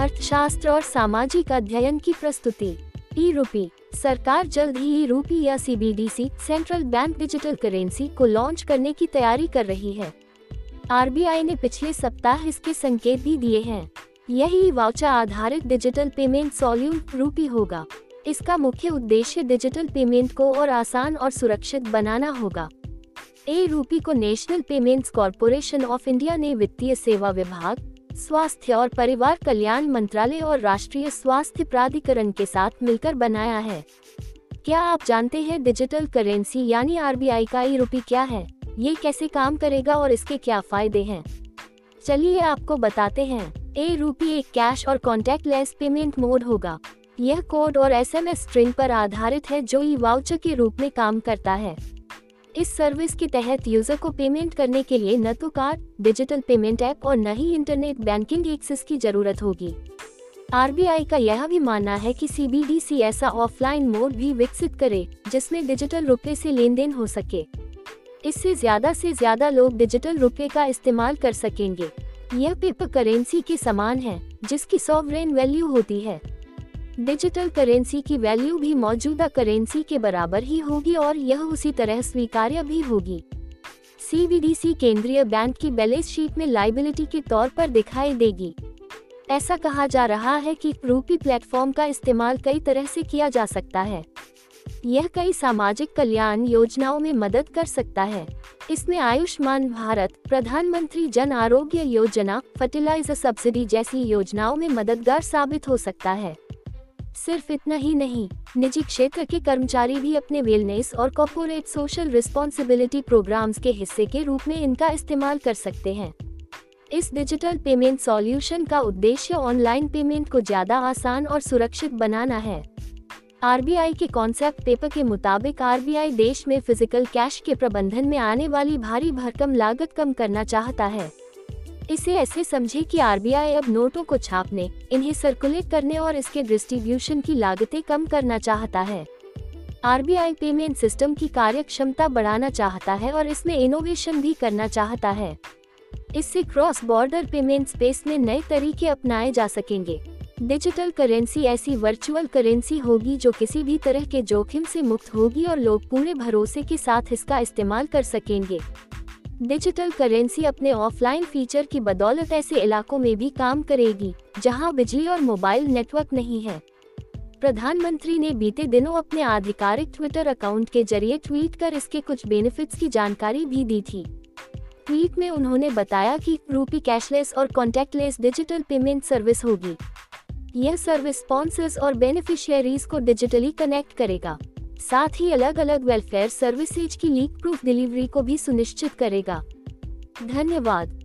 अर्थशास्त्र और सामाजिक अध्ययन की प्रस्तुति। ई रूपी, सरकार जल्द ही ई रूपी या CBDC central bank digital currency को लॉन्च करने की तैयारी कर रही है। आरबीआई ने पिछले सप्ताह इसके संकेत भी दिए हैं। यही वाउचर आधारित डिजिटल पेमेंट सॉल्यूम रूपी होगा। इसका मुख्य उद्देश्य डिजिटल पेमेंट को और आसान और सुरक्षित बनाना होगा। ए रूपी को national payments corporation of India ने वित्तीय सेवा विभाग स्वास्थ्य और परिवार कल्याण मंत्रालय और राष्ट्रीय स्वास्थ्य प्राधिकरण के साथ मिलकर बनाया है। क्या आप जानते हैं डिजिटल करेंसी यानी आरबीआई का ई रूपी क्या है? ये कैसे काम करेगा और इसके क्या फ़ायदे हैं? चलिए आपको बताते हैं। ए रूपी एक कैश और कॉन्टेक्ट लेस पेमेंट मोड होगा। यह कोड और एसएमएस स्ट्रिंग पर आधारित है जो ई वाउचर के रूप में काम करता है। इस सर्विस के तहत यूज़र को पेमेंट करने के लिए न तो कार्ड डिजिटल पेमेंट ऐप और न ही इंटरनेट बैंकिंग एक्सेस की ज़रूरत होगी। आरबीआई का यह भी मानना है कि सीबीडीसी ऐसा ऑफलाइन मोड भी विकसित करे, जिसमें डिजिटल रुपए से लेन देन हो सके। इससे ज़्यादा से ज़्यादा लोग डिजिटल रुपए का इस्तेमाल कर सकेंगे। यह पेपर करेंसी के समान है, जिसकी सॉवरेन वैल्यू होती है। डिजिटल करेंसी की वैल्यू भी मौजूदा करेंसी के बराबर ही होगी और यह उसी तरह स्वीकार्य भी होगी। सीबीडीसी केंद्रीय बैंक की बैलेंस शीट में लाइबिलिटी के तौर पर दिखाई देगी। ऐसा कहा जा रहा है कि रूपी प्लेटफॉर्म का इस्तेमाल कई तरह से किया जा सकता है। यह कई सामाजिक कल्याण योजनाओं में मदद कर सकता है। इसमें आयुष्मान भारत, प्रधानमंत्री जन आरोग्य योजना फर्टिलाइज़र सब्सिडी जैसी योजनाओं में मददगार साबित हो सकता है। सिर्फ़ इतना ही नहीं, निजी क्षेत्र के कर्मचारी भी अपने वेलनेस और कॉर्पोरेट सोशल रिस्पॉन्सिबिलिटी प्रोग्राम्स के हिस्से के रूप में इनका इस्तेमाल कर सकते हैं। इस डिजिटल पेमेंट सॉल्यूशन का उद्देश्य ऑनलाइन पेमेंट को ज़्यादा आसान और सुरक्षित बनाना है। आरबीआई के कॉन्सेप्ट पेपर के मुताबिक आरबीआई देश में फ़िज़िकल कैश के प्रबंधन में आने वाली भारी भरकम लागत कम करना चाहता है। इसे ऐसे समझे कि आरबीआई अब नोटों को छापने, इन्हें सर्कुलेट करने और इसके डिस्ट्रीब्यूशन की लागतें कम करना चाहता है। आरबीआई पेमेंट सिस्टम की कार्य क्षमता बढ़ाना चाहता है और इसमें इनोवेशन भी करना चाहता है। इससे क्रॉस बॉर्डर पेमेंट स्पेस में नए तरीके अपनाए जा सकेंगे। डिजिटल करेंसी ऐसी वर्चुअल करेंसी होगी जो किसी भी तरह के जोखिम से मुक्त होगी और लोग पूरे भरोसे के साथ इसका इस्तेमाल कर सकेंगे। डिजिटल करेंसी अपने ऑफलाइन फीचर की बदौलत ऐसे इलाकों में भी काम करेगी, जहाँ बिजली और मोबाइल नेटवर्क नहीं है। प्रधानमंत्री ने बीते दिनों अपने आधिकारिक ट्विटर अकाउंट के ज़रिए ट्वीट कर इसके कुछ बेनिफिट्स की जानकारी भी दी थी। ट्वीट में उन्होंने बताया कि रूपी कैशलेस और कॉन्टेक्टलेस डिजिटल पेमेंट सर्विस होगी। यह सर्विस स्पॉन्सर्स और बेनिफिशियरीज को डिजिटली कनेक्ट करेगा। साथ ही अलग अलग वेलफेयर सर्विसेज़ की लीक प्रूफ डिलीवरी को भी सुनिश्चित करेगा। धन्यवाद।